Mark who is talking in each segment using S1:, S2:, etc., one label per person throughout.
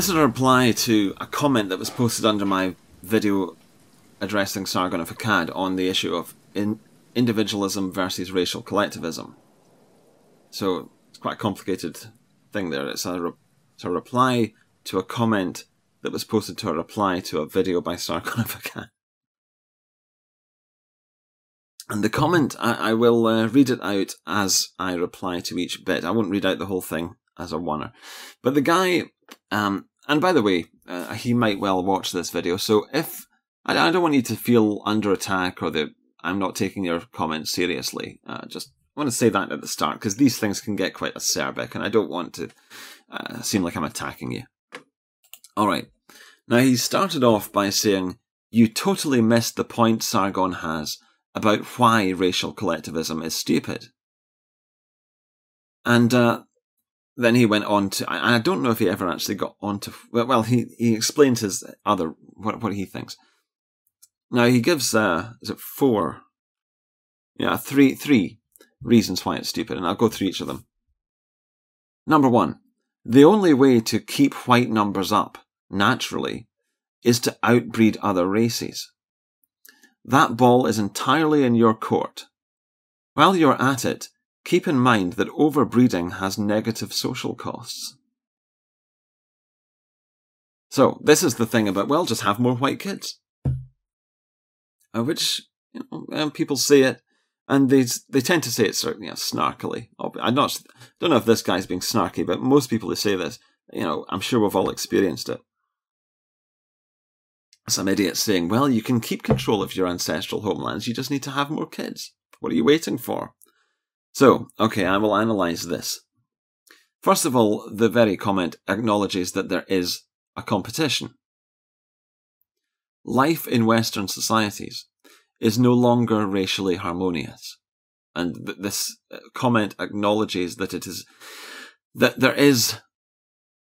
S1: This is a reply to a comment that was posted under my video addressing Sargon of Akkad on the issue of in individualism versus racial collectivism. So it's quite a complicated thing there. It's a, it's a reply to a comment that was posted to a reply to a video by Sargon of Akkad. And the comment, I, I will uh, read it out as I reply to each bit. I won't read out the whole thing as a oneer. But the guy, um, and by the way, uh, he might well watch this video. So if I, I, don't want you to feel under attack or that I'm not taking your comments seriously, uh, just want to say that at the start because these things can get quite acerbic, and I don't want to uh, seem like I'm attacking you. All right. Now he started off by saying, "You totally missed the point Sargon has." about why racial collectivism is stupid. And uh, then he went on to, I, I don't know if he ever actually got on to, well, he, he explained his other, what, what he thinks. Now he gives, uh, is it four? Yeah, three, three reasons why it's stupid, and I'll go through each of them. Number one, the only way to keep white numbers up, naturally, is to outbreed other races. That ball is entirely in your court. While you're at it, keep in mind that overbreeding has negative social costs. So, this is the thing about, well, just have more white kids. Uh, which, you know, um, people say it, and they they tend to say it certainly you know, snarkily. I'm not, don't know if this guy's being snarky, but most people who say this, you know, I'm sure we've all experienced it some idiot saying, well, you can keep control of your ancestral homelands, you just need to have more kids. What are you waiting for? So, okay, I will analyse this. First of all, the very comment acknowledges that there is a competition. Life in Western societies is no longer racially harmonious. And th- this uh, comment acknowledges that it is, that there is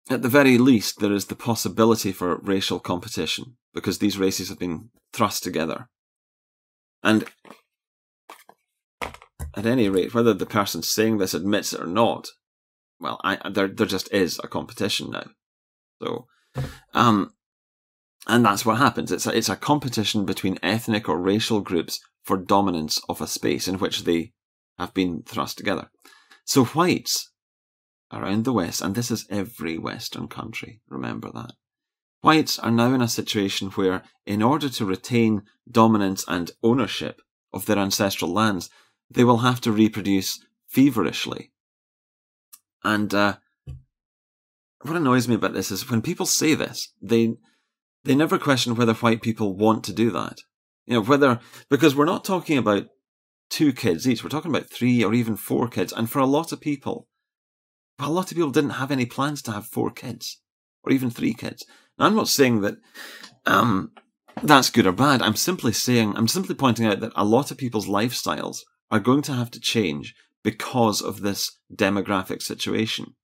S1: at the very least, there is the possibility for racial competition because these races have been thrust together. And at any rate, whether the person saying this admits it or not, well, I, there there just is a competition now. So, um, and that's what happens. It's a, it's a competition between ethnic or racial groups for dominance of a space in which they have been thrust together. So whites around the West, and this is every Western country, remember that. Whites are now in a situation where, in order to retain dominance and ownership of their ancestral lands, they will have to reproduce feverishly. And uh, what annoys me about this is when people say this, they they never question whether white people want to do that. You know, whether because we're not talking about two kids each, we're talking about three or even four kids, and for a lot of people, a lot of people didn't have any plans to have four kids or even three kids. Now, I'm not saying that um, that's good or bad. I'm simply saying, I'm simply pointing out that a lot of people's lifestyles are going to have to change because of this demographic situation.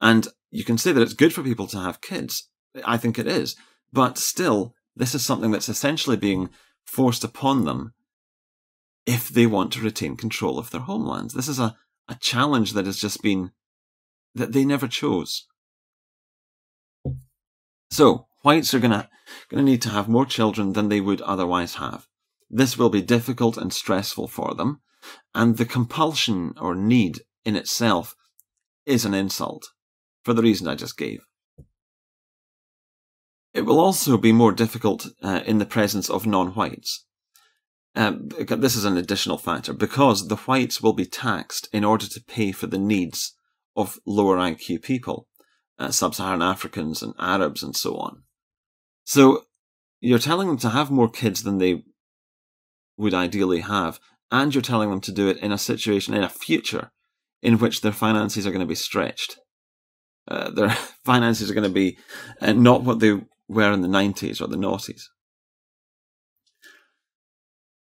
S1: And you can say that it's good for people to have kids. I think it is. But still, this is something that's essentially being forced upon them if they want to retain control of their homelands. This is a, a challenge that has just been that they never chose. So, whites are gonna, gonna need to have more children than they would otherwise have. This will be difficult and stressful for them, and the compulsion or need in itself is an insult, for the reason I just gave. It will also be more difficult uh, in the presence of non-whites. Um, this is an additional factor because the whites will be taxed in order to pay for the needs of lower IQ people, uh, sub-Saharan Africans and Arabs and so on. So you're telling them to have more kids than they would ideally have, and you're telling them to do it in a situation, in a future, in which their finances are going to be stretched. Uh, their finances are going to be uh, not what they were in the 90s or the noughties.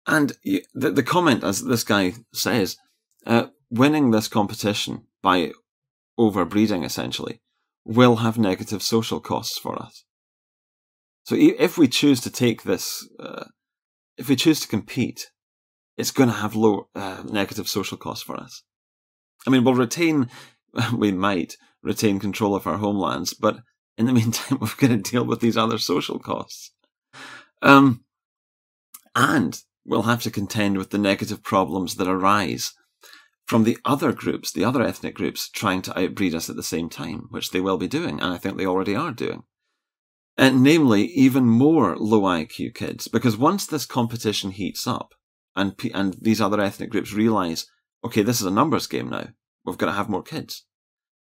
S1: And you, the, the comment, as this guy says, uh, winning this competition by overbreeding essentially, will have negative social costs for us. So if we choose to take this, uh, if we choose to compete, it's going to have low uh, negative social costs for us. I mean, we'll retain, we might retain control of our homelands, but in the meantime, we're going to deal with these other social costs. Um, and we'll have to contend with the negative problems that arise from the other groups, the other ethnic groups, trying to outbreed us at the same time, which they will be doing, and I think they already are doing. And namely, even more low IQ kids, because once this competition heats up, and and these other ethnic groups realize, okay, this is a numbers game now. We've got to have more kids.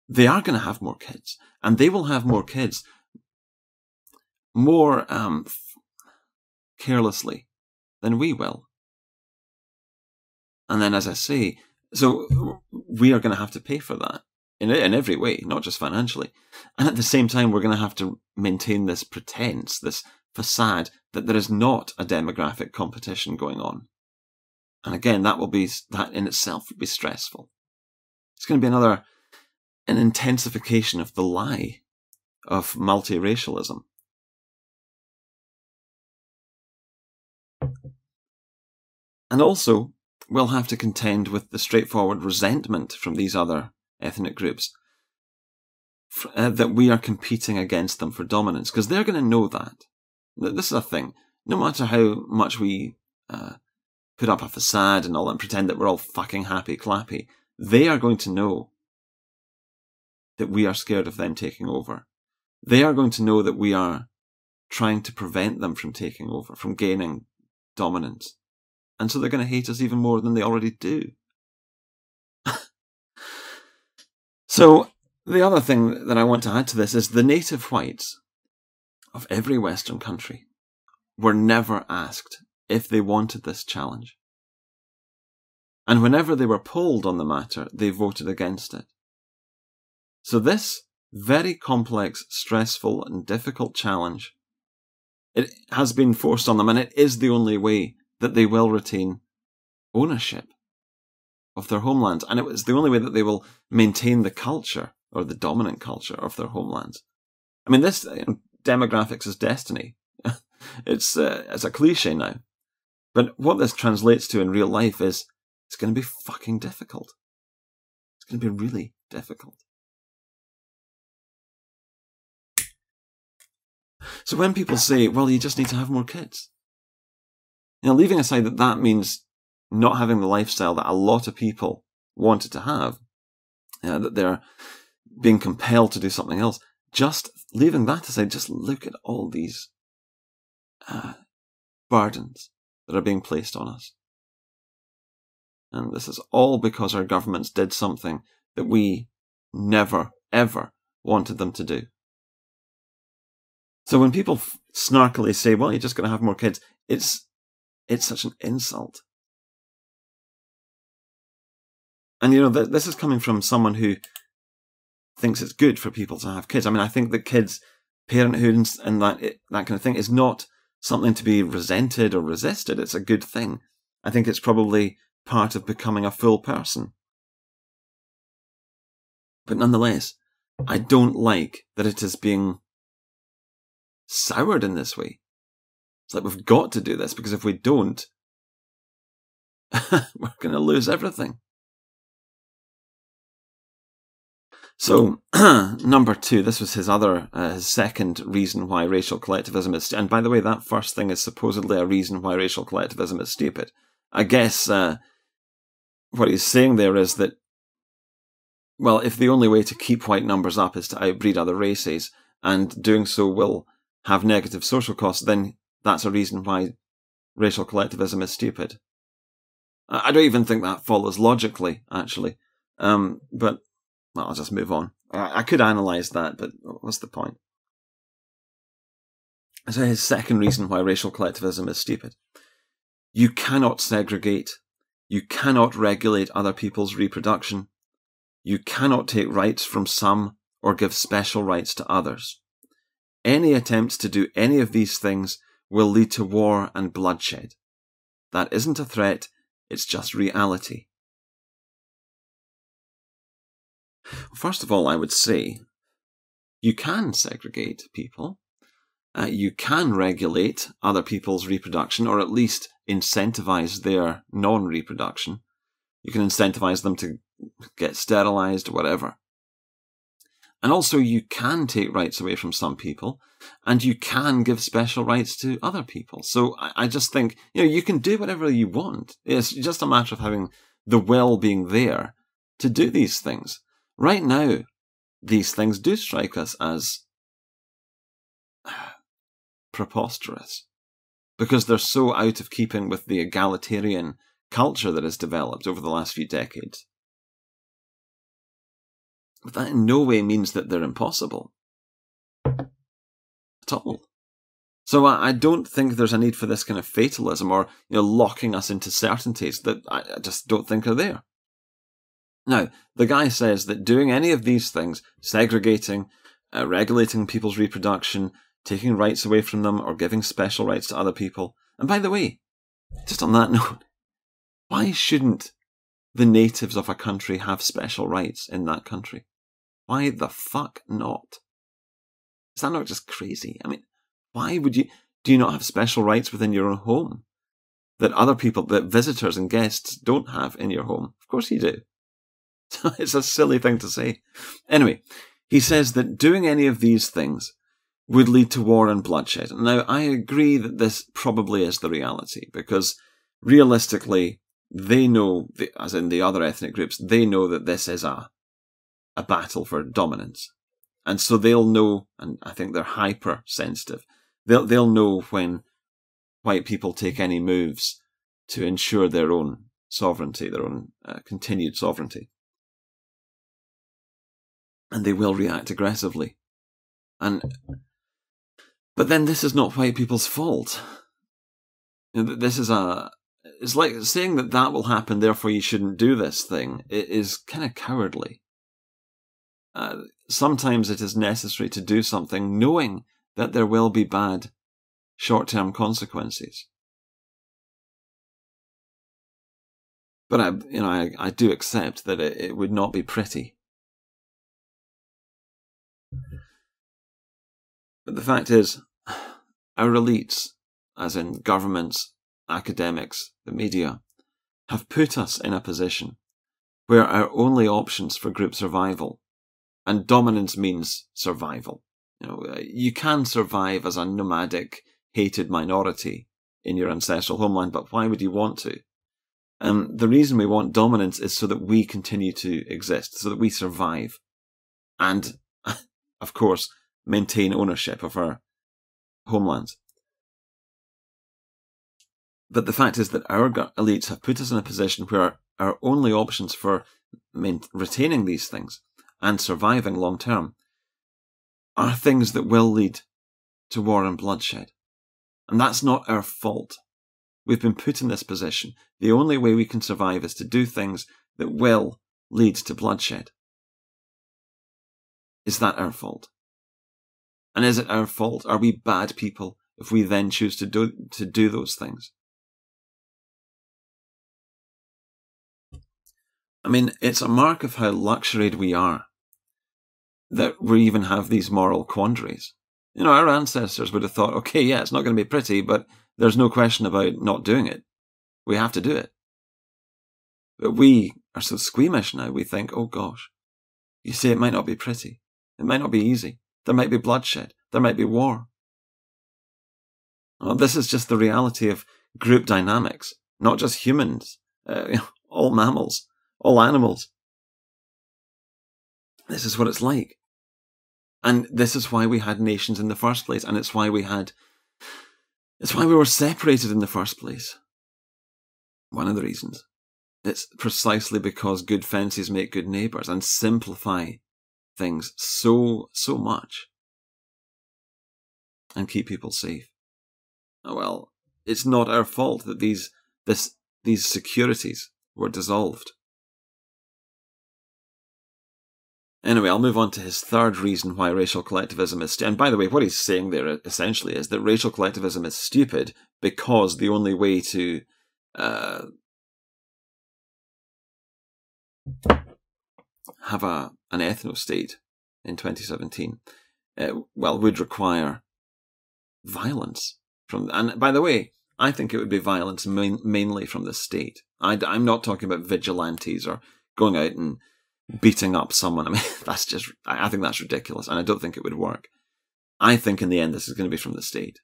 S1: They are going to have more kids, and they will have more kids more um, carelessly than we will. And then, as I say, so we are going to have to pay for that in in every way, not just financially. And at the same time, we're going to have to maintain this pretense, this facade that there is not a demographic competition going on. And again, that will be, that in itself would be stressful. It's going to be another, an intensification of the lie of multiracialism. And also, we'll have to contend with the straightforward resentment from these other ethnic groups uh, that we are competing against them for dominance, because they're going to know that. This is a thing. No matter how much we uh, put up a facade and all and pretend that we're all fucking happy clappy, they are going to know that we are scared of them taking over. They are going to know that we are trying to prevent them from taking over, from gaining dominance. And so they're going to hate us even more than they already do. so, the other thing that I want to add to this is the native whites of every Western country were never asked if they wanted this challenge. And whenever they were polled on the matter, they voted against it. So this very complex, stressful, and difficult challenge, it has been forced on them, and it is the only way that they will retain ownership of their homelands. And it was the only way that they will maintain the culture or the dominant culture of their homelands. I mean, this you know, demographics is destiny. it's uh, it's a cliche now, but what this translates to in real life is it's going to be fucking difficult. It's going to be really difficult. So when people say, well, you just need to have more kids, know, leaving aside that that means not having the lifestyle that a lot of people wanted to have, you know, that they're being compelled to do something else, just leaving that aside, just look at all these uh, burdens that are being placed on us. And this is all because our governments did something that we never, ever wanted them to do. So when people snarkily say, well, you're just going to have more kids, it's, it's such an insult. And you know, th- this is coming from someone who thinks it's good for people to have kids. I mean, I think that kids, parenthood and, that, it, that kind of thing is not something to be resented or resisted. It's a good thing. I think it's probably part of becoming a full person. But nonetheless, I don't like that it is being soured in this way. It's like we've got to do this because if we don't, we're going to lose everything. So, number two, this was his other, uh, his second reason why racial collectivism is. And by the way, that first thing is supposedly a reason why racial collectivism is stupid. I guess uh, what he's saying there is that, well, if the only way to keep white numbers up is to outbreed other races, and doing so will have negative social costs, then that's a reason why racial collectivism is stupid. I don't even think that follows logically, actually. Um, but well, I'll just move on. I, I could analyze that, but what's the point? So his second reason why racial collectivism is stupid. You cannot segregate. You cannot regulate other people's reproduction. You cannot take rights from some or give special rights to others. Any attempts to do any of these things will lead to war and bloodshed. That isn't a threat, it's just reality. First of all, I would say you can segregate people. Uh, you can regulate other people's reproduction, or at least incentivize their non reproduction. You can incentivize them to get sterilized or whatever. And also, you can take rights away from some people, and you can give special rights to other people. So I, I, just think, you know, you can do whatever you want. It's just a matter of having the will being there to do these things. Right now, these things do strike us as preposterous because they're so out of keeping with the egalitarian culture that has developed over the last few decades. But that in no way means that they're impossible. At all. So I, don't think there's a need for this kind of fatalism or you know locking us into certainties that I just don't think are there. Now, the guy says that doing any of these things, segregating, uh, regulating people's reproduction, taking rights away from them, or giving special rights to other people. And by the way, just on that note, why shouldn't the natives of a country have special rights in that country? Why the fuck not? Is that not just crazy? I mean, why would you, do you not have special rights within your own home that other people, that visitors and guests don't have in your home? Of course you do. it's a silly thing to say. Anyway, he says that doing any of these things would lead to war and bloodshed. Now, I agree that this probably is the reality because realistically, they know, as in the other ethnic groups, they know that this is a, a battle for dominance. And so they'll know, and I think they're hyper sensitive. They'll, they'll know when white people take any moves to ensure their own sovereignty, their own uh, continued sovereignty. And they will react aggressively. And but then this is not white people's fault. This is a. It's like saying that that will happen, therefore you shouldn't do this thing. It is kind of cowardly. Uh, sometimes it is necessary to do something knowing that there will be bad short term consequences. But I, you know, I, I do accept that it, it would not be pretty. But the fact is, our elites, as in governments, academics, the media, have put us in a position where our only options for group survival, and dominance means survival. You know, uh, you can survive as a nomadic, hated minority in your ancestral homeland, but why would you want to? And the reason we want dominance is so that we continue to exist, so that we survive. And, of course, maintain ownership of our homelands. But the fact is that our elites have put us in a position where our, only options for retaining these things and surviving long term are things that will lead to war and bloodshed. And that's not our fault. We've been put in this position. The only way we can survive is to do things that will lead to bloodshed. Is that our fault? And is it our fault? Are we bad people if we then choose to do, to do those things? I mean, it's a mark of how luxuried we are that we even have these moral quandaries. You know, our ancestors would have thought, okay, yeah, it's not going to be pretty, but there's no question about not doing it. We have to do it. But we are so squeamish now, we think, oh gosh, you see, it might not be pretty. It might not be easy. There might be bloodshed. There might be war. Well, this is just the reality of group dynamics, not just humans, uh, all mammals, all animals. This is what it's like. And this is why we had nations in the first place, and it's why we had, it's why we were separated in the first place. One of the reasons. It's precisely because good fences make good neighbours and simplify things so, so much and keep people safe. Oh, well, it's not our fault that these, this, these securities were dissolved. Anyway, I'll move on to his third reason why racial collectivism is. St- and by the way, what he's saying there essentially is that racial collectivism is stupid because the only way to uh, have a an ethno state in 2017, uh, well, would require violence from. And by the way, I think it would be violence main, mainly from the state. I, I'm not talking about vigilantes or going out and beating up someone. I mean, that's just, I think that's ridiculous, and I don't think it would work. I think in the end, this is going to be from the state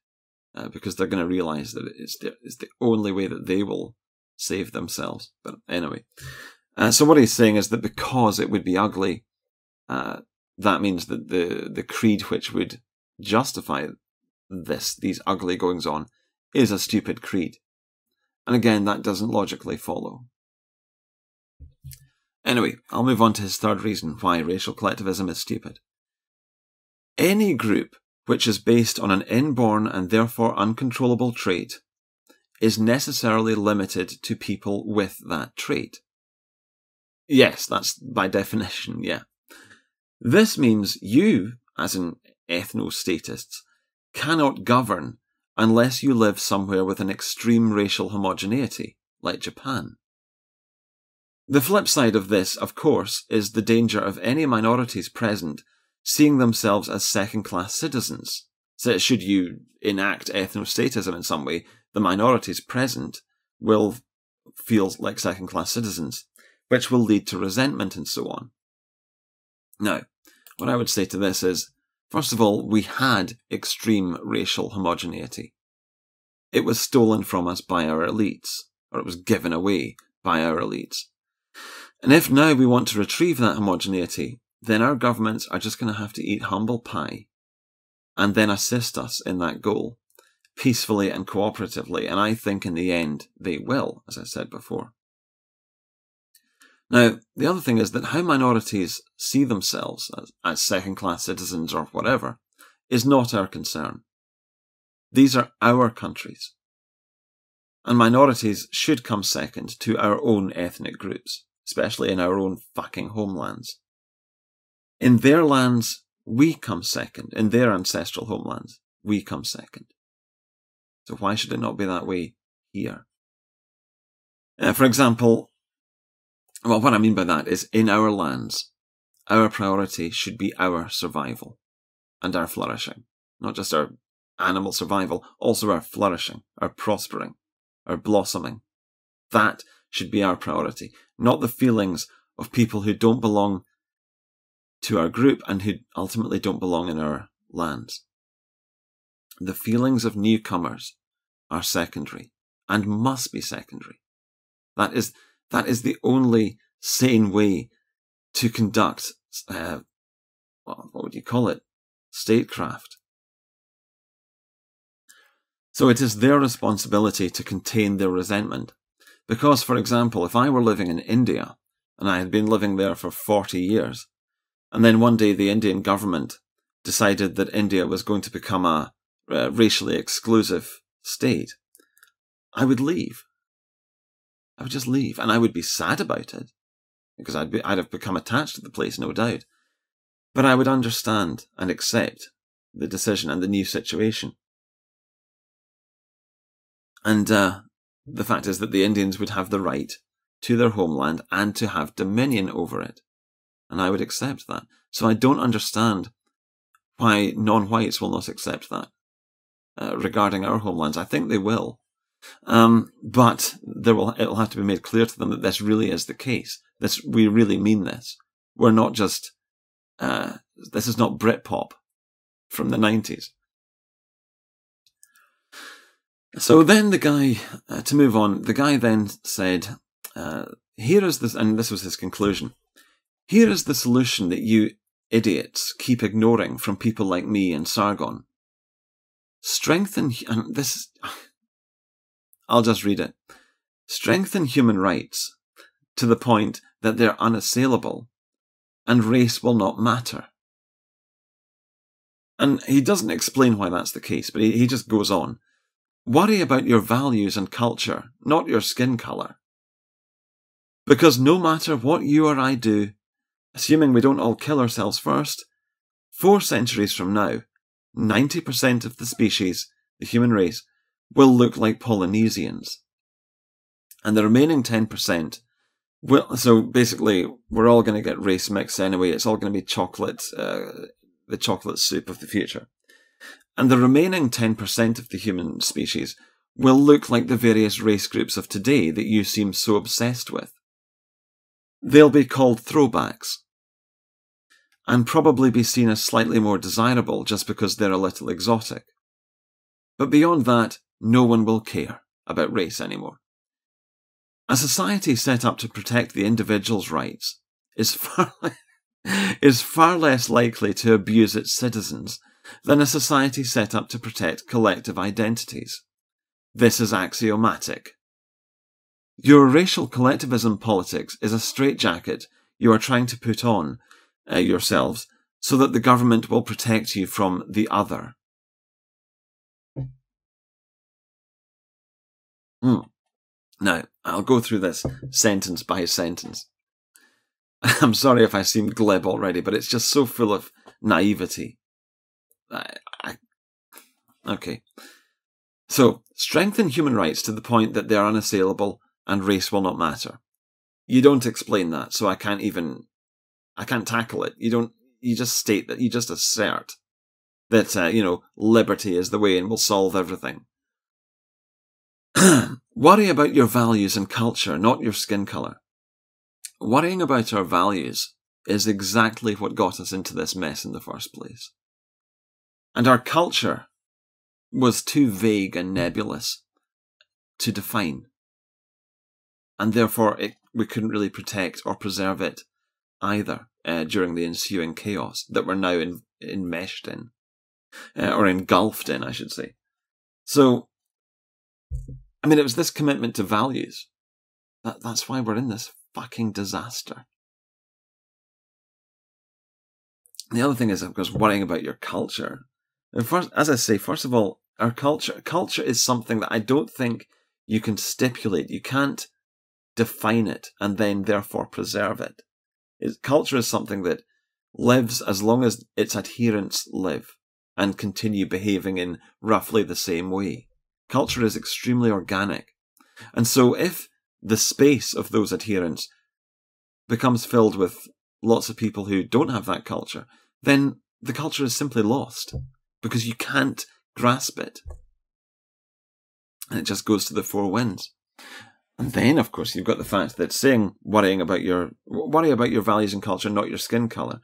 S1: uh, because they're going to realize that it's the, it's the only way that they will save themselves. But anyway, uh, so what he's saying is that because it would be ugly, uh, that means that the, the creed which would justify this, these ugly goings on, is a stupid creed. And again, that doesn't logically follow. Anyway, I'll move on to his third reason why racial collectivism is stupid. Any group which is based on an inborn and therefore uncontrollable trait is necessarily limited to people with that trait. Yes, that's by definition, yeah. This means you, as an ethnostatist, cannot govern unless you live somewhere with an extreme racial homogeneity, like Japan. The flip side of this, of course, is the danger of any minorities present seeing themselves as second class citizens. So, should you enact ethnostatism in some way, the minorities present will feel like second class citizens, which will lead to resentment and so on. Now, what I would say to this is first of all, we had extreme racial homogeneity. It was stolen from us by our elites, or it was given away by our elites. And if now we want to retrieve that homogeneity, then our governments are just going to have to eat humble pie and then assist us in that goal peacefully and cooperatively. And I think in the end they will, as I said before. Now, the other thing is that how minorities see themselves as, as second class citizens or whatever is not our concern. These are our countries. And minorities should come second to our own ethnic groups, especially in our own fucking homelands. In their lands, we come second. In their ancestral homelands, we come second. So why should it not be that way here? Uh, for example, well, what I mean by that is in our lands, our priority should be our survival and our flourishing, not just our animal survival, also our flourishing, our prospering, our blossoming. That should be our priority, not the feelings of people who don't belong to our group and who ultimately don't belong in our lands. The feelings of newcomers are secondary and must be secondary. That is, that is the only sane way to conduct, uh, what would you call it? Statecraft. So it is their responsibility to contain their resentment. Because, for example, if I were living in India and I had been living there for 40 years, and then one day the Indian government decided that India was going to become a, a racially exclusive state, I would leave. I would just leave, and I would be sad about it because I'd be, I'd have become attached to the place, no doubt. But I would understand and accept the decision and the new situation. And uh, the fact is that the Indians would have the right to their homeland and to have dominion over it and I would accept that. So I don't understand why non-whites will not accept that uh, regarding our homelands. I think they will, um, but there will it will have to be made clear to them that this really is the case. This we really mean this. We're not just uh, this is not Britpop from the nineties. So then the guy, uh, to move on, the guy then said, uh, here is this, and this was his conclusion. Here is the solution that you idiots keep ignoring from people like me and Sargon. Strengthen, and this, I'll just read it. Strengthen human rights to the point that they're unassailable and race will not matter. And he doesn't explain why that's the case, but he, he just goes on. Worry about your values and culture, not your skin colour. Because no matter what you or I do, assuming we don't all kill ourselves first, four centuries from now, 90% of the species, the human race, will look like Polynesians. And the remaining 10% will, so basically, we're all going to get race mix anyway. It's all going to be chocolate, uh, the chocolate soup of the future. And the remaining 10% of the human species will look like the various race groups of today that you seem so obsessed with. they'll be called throwbacks and probably be seen as slightly more desirable just because they're a little exotic. But beyond that, no one will care about race anymore. A society set up to protect the individual's rights is far, is far less likely to abuse its citizens than a society set up to protect collective identities. This is axiomatic. Your racial collectivism politics is a straitjacket you are trying to put on uh, yourselves so that the government will protect you from the other. Hmm. Now, I'll go through this sentence by sentence. I'm sorry if I seem glib already, but it's just so full of naivety. I, I, okay. So, strengthen human rights to the point that they are unassailable and race will not matter. You don't explain that, so I can't even, I can't tackle it. You don't, you just state that, you just assert that, uh, you know, liberty is the way and will solve everything. Worry about your values and culture, not your skin colour. Worrying about our values is exactly what got us into this mess in the first place. And our culture was too vague and nebulous to define. And therefore, it, we couldn't really protect or preserve it either uh, during the ensuing chaos that we're now in, enmeshed in, uh, or engulfed in, I should say. So, I mean, it was this commitment to values. That, that's why we're in this fucking disaster. The other thing is, of course, worrying about your culture. And first, as I say, first of all, our culture, culture is something that I don't think you can stipulate. You can't define it and then therefore preserve it. it. Culture is something that lives as long as its adherents live and continue behaving in roughly the same way. Culture is extremely organic. And so if the space of those adherents becomes filled with lots of people who don't have that culture, then the culture is simply lost because you can't grasp it. And it just goes to the four winds. And then, of course, you've got the fact that saying worrying about your worry about your values and culture, not your skin color.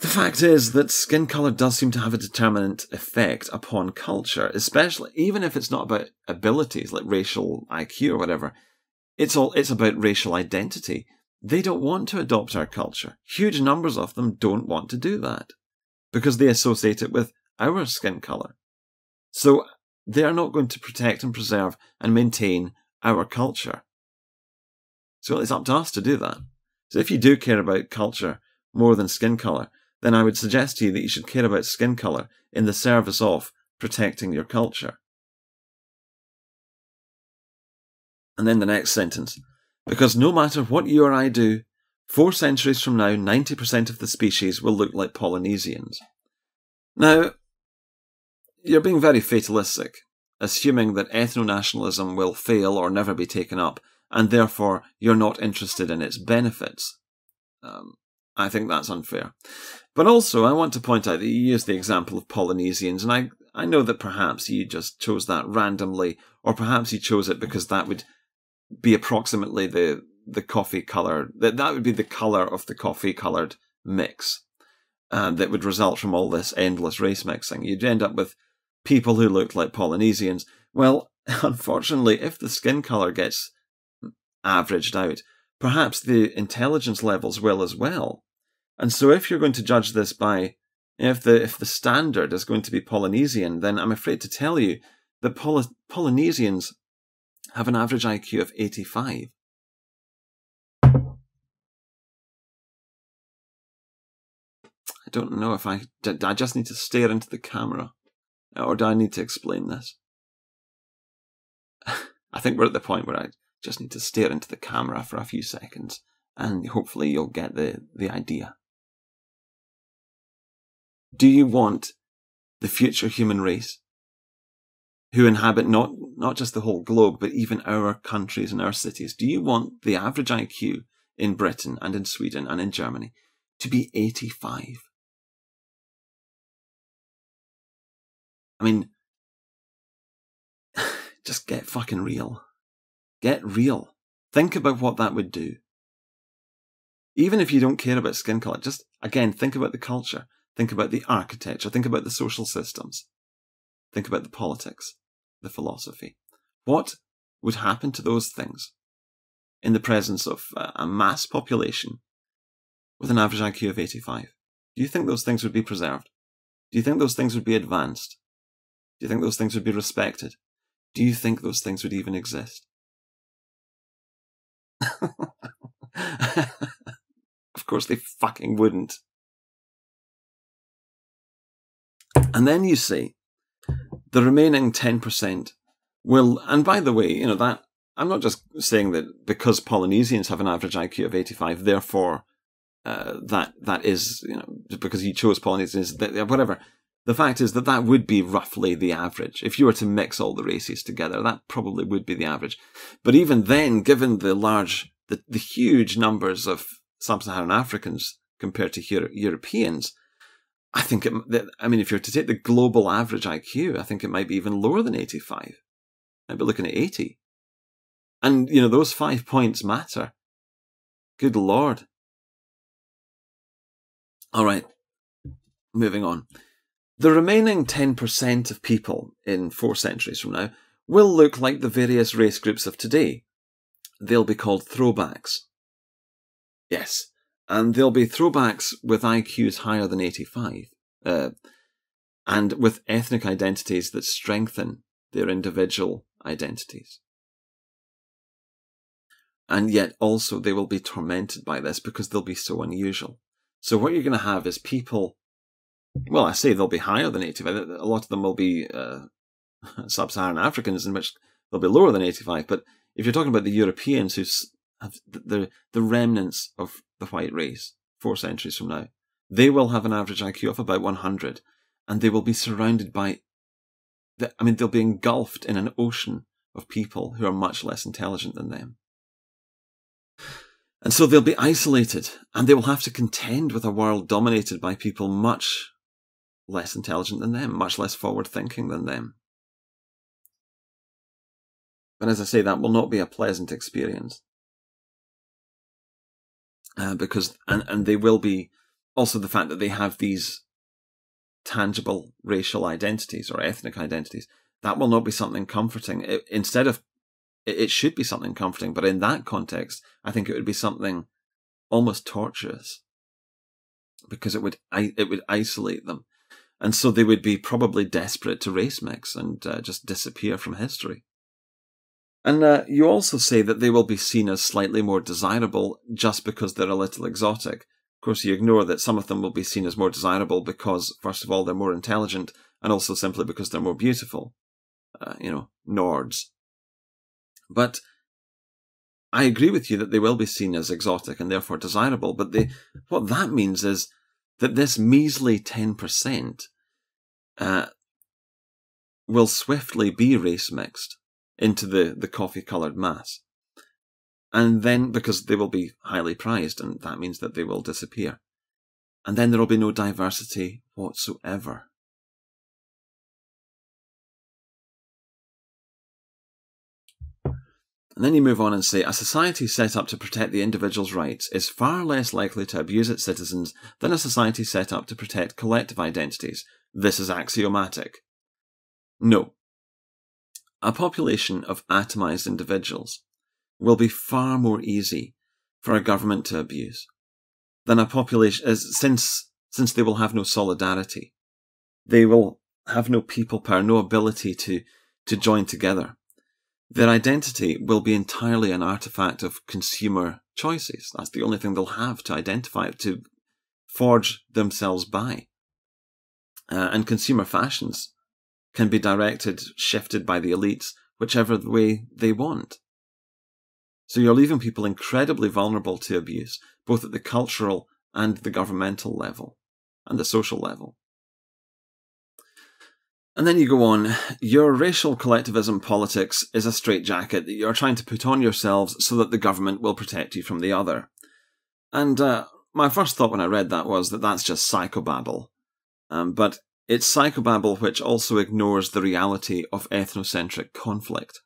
S1: The fact is that skin color does seem to have a determinant effect upon culture, especially even if it's not about abilities like racial IQ or whatever. It's all it's about racial identity. They don't want to adopt our culture. Huge numbers of them don't want to do that because they associate it with our skin color. So they are not going to protect and preserve and maintain our culture. So it's up to us to do that. So if you do care about culture more than skin color, then I would suggest to you that you should care about skin color in the service of protecting your culture. And then the next sentence. Because no matter what you or I do, four centuries from now, 90% of the species will look like Polynesians. Now, you're being very fatalistic, assuming that ethno nationalism will fail or never be taken up, and therefore you're not interested in its benefits. Um, I think that's unfair. But also, I want to point out that you used the example of Polynesians, and I, I know that perhaps you just chose that randomly, or perhaps you chose it because that would be approximately the the coffee color that that would be the color of the coffee colored mix uh, that would result from all this endless race mixing. You'd end up with people who looked like Polynesians. Well, unfortunately, if the skin color gets averaged out, perhaps the intelligence levels will as well. And so, if you're going to judge this by if the if the standard is going to be Polynesian, then I'm afraid to tell you that Poly- Polynesians have an average IQ of 85. I don't know if I. I just need to stare into the camera? Or do I need to explain this? I think we're at the point where I just need to stare into the camera for a few seconds and hopefully you'll get the, the idea. Do you want the future human race who inhabit not, not just the whole globe, but even our countries and our cities. Do you want the average IQ in Britain and in Sweden and in Germany to be 85? I mean, just get fucking real. Get real. Think about what that would do. Even if you don't care about skin color, just again, think about the culture, think about the architecture, think about the social systems, think about the politics, the philosophy. What would happen to those things in the presence of uh, a mass population with an average IQ of 85? Do you think those things would be preserved? Do you think those things would be advanced? Do you think those things would be respected? Do you think those things would even exist? of course they fucking wouldn't. And then you see the remaining 10% will, and by the way, you know, that I'm not just saying that because Polynesians have an average IQ of 85, therefore uh, that that is you know because you chose Polynesians, whatever. The fact is that that would be roughly the average. If you were to mix all the races together, that probably would be the average. But even then, given the large, the, the huge numbers of sub-Saharan Africans compared to Euro- Europeans, I think it, I mean, if you're to take the global average IQ, I think it might be even lower than 85. I'd be looking at 80. And, you know, those five points matter. Good Lord. All right. Moving on. The remaining 10% of people in four centuries from now will look like the various race groups of today. They'll be called throwbacks. Yes, and they'll be throwbacks with IQs higher than 85, uh, and with ethnic identities that strengthen their individual identities. And yet also they will be tormented by this because they'll be so unusual. So what you're going to have is people, well, I say they'll be higher than 85. A lot of them will be uh, sub-Saharan Africans, in which they'll be lower than 85. But if you're talking about the Europeans who have the, the remnants of the white race four centuries from now, they will have an average IQ of about 100 and they will be surrounded by, the, I mean, they'll be engulfed in an ocean of people who are much less intelligent than them. And so they'll be isolated and they will have to contend with a world dominated by people much less intelligent than them, much less forward thinking than them. But as I say, that will not be a pleasant experience. Uh, because, and, and they will be also the fact that they have these tangible racial identities or ethnic identities. That will not be something comforting. It, instead of it, should be something comforting, but in that context, I think it would be something almost torturous because it would it would isolate them, and so they would be probably desperate to race mix and uh, just disappear from history. And uh, you also say that they will be seen as slightly more desirable just because they're a little exotic. Of course, you ignore that some of them will be seen as more desirable because, first of all, they're more intelligent, and also simply because they're more beautiful. Uh, you know, Nords, but I agree with you that they will be seen as exotic and therefore desirable. But they, what that means is that this measly 10% uh, will swiftly be race mixed into the, the coffee coloured mass. And then, because they will be highly prized, and that means that they will disappear. And then there will be no diversity whatsoever. And then you move on and say a society set up to protect the individual's rights is far less likely to abuse its citizens than a society set up to protect collective identities. This is axiomatic. No. A population of atomized individuals will be far more easy for a government to abuse than a population as since since they will have no solidarity. They will have no people power, no ability to to join together. Their identity will be entirely an artifact of consumer choices. That's the only thing they'll have to identify, to forge themselves by. Uh, and consumer fashions can be directed, shifted by the elites, whichever way they want. So you're leaving people incredibly vulnerable to abuse, both at the cultural and the governmental level and the social level. And then you go on, your racial collectivism politics is a straitjacket that you're trying to put on yourselves so that the government will protect you from the other. And uh, my first thought when I read that was that that's just psychobabble. Um, but it's psychobabble which also ignores the reality of ethnocentric conflict.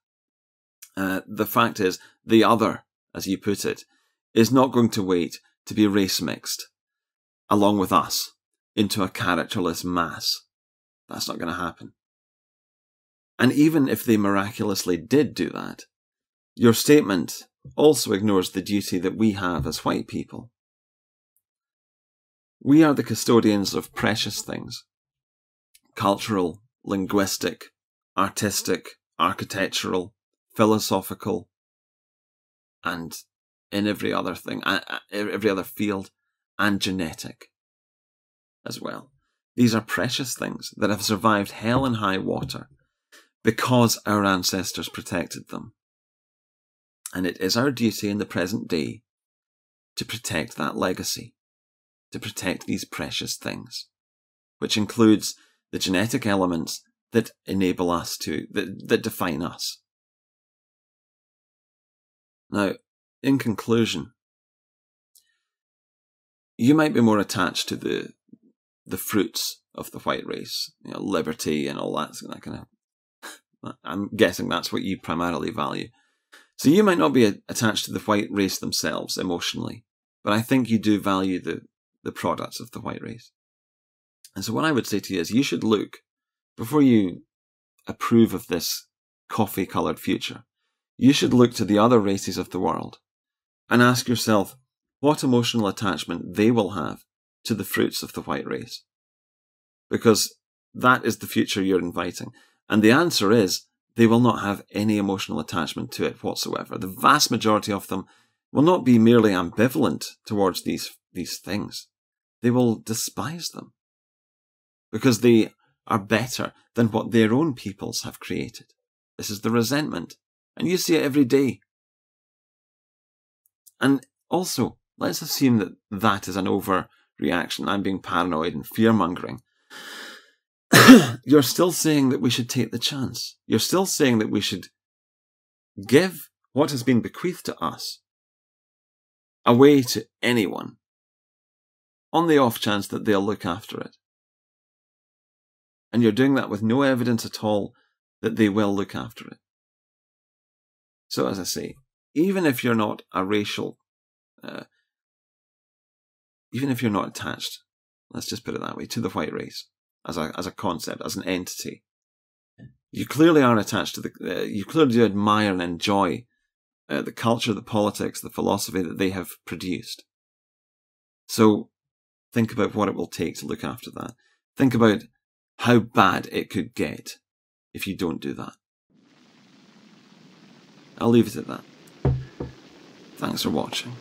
S1: Uh, the fact is, the other, as you put it, is not going to wait to be race mixed along with us into a characterless mass. That's not going to happen. And even if they miraculously did do that, your statement also ignores the duty that we have as white people. We are the custodians of precious things cultural, linguistic, artistic, architectural, philosophical, and in every other thing, every other field, and genetic as well. These are precious things that have survived hell and high water because our ancestors protected them. And it is our duty in the present day to protect that legacy, to protect these precious things, which includes the genetic elements that enable us to, that, that define us. Now, in conclusion, you might be more attached to the the fruits of the white race, you know, liberty and all that, that kind of. I'm guessing that's what you primarily value. So you might not be attached to the white race themselves emotionally, but I think you do value the, the products of the white race. And so what I would say to you is you should look, before you approve of this coffee coloured future, you should look to the other races of the world and ask yourself what emotional attachment they will have to the fruits of the white race. Because that is the future you're inviting. And the answer is they will not have any emotional attachment to it whatsoever. The vast majority of them will not be merely ambivalent towards these, these things. They will despise them because they are better than what their own peoples have created. This is the resentment. And you see it every day. And also, let's assume that that is an overreaction. I'm being paranoid and fear mongering. you're still saying that we should take the chance. You're still saying that we should give what has been bequeathed to us away to anyone on the off chance that they'll look after it. And you're doing that with no evidence at all that they will look after it. So, as I say, even if you're not a racial, uh, even if you're not attached, let's just put it that way, to the white race, as a as a concept, as an entity. You clearly are attached to the. Uh, you clearly do admire and enjoy uh, the culture, the politics, the philosophy that they have produced. So, think about what it will take to look after that. Think about how bad it could get if you don't do that. I'll leave it at that. Thanks for watching.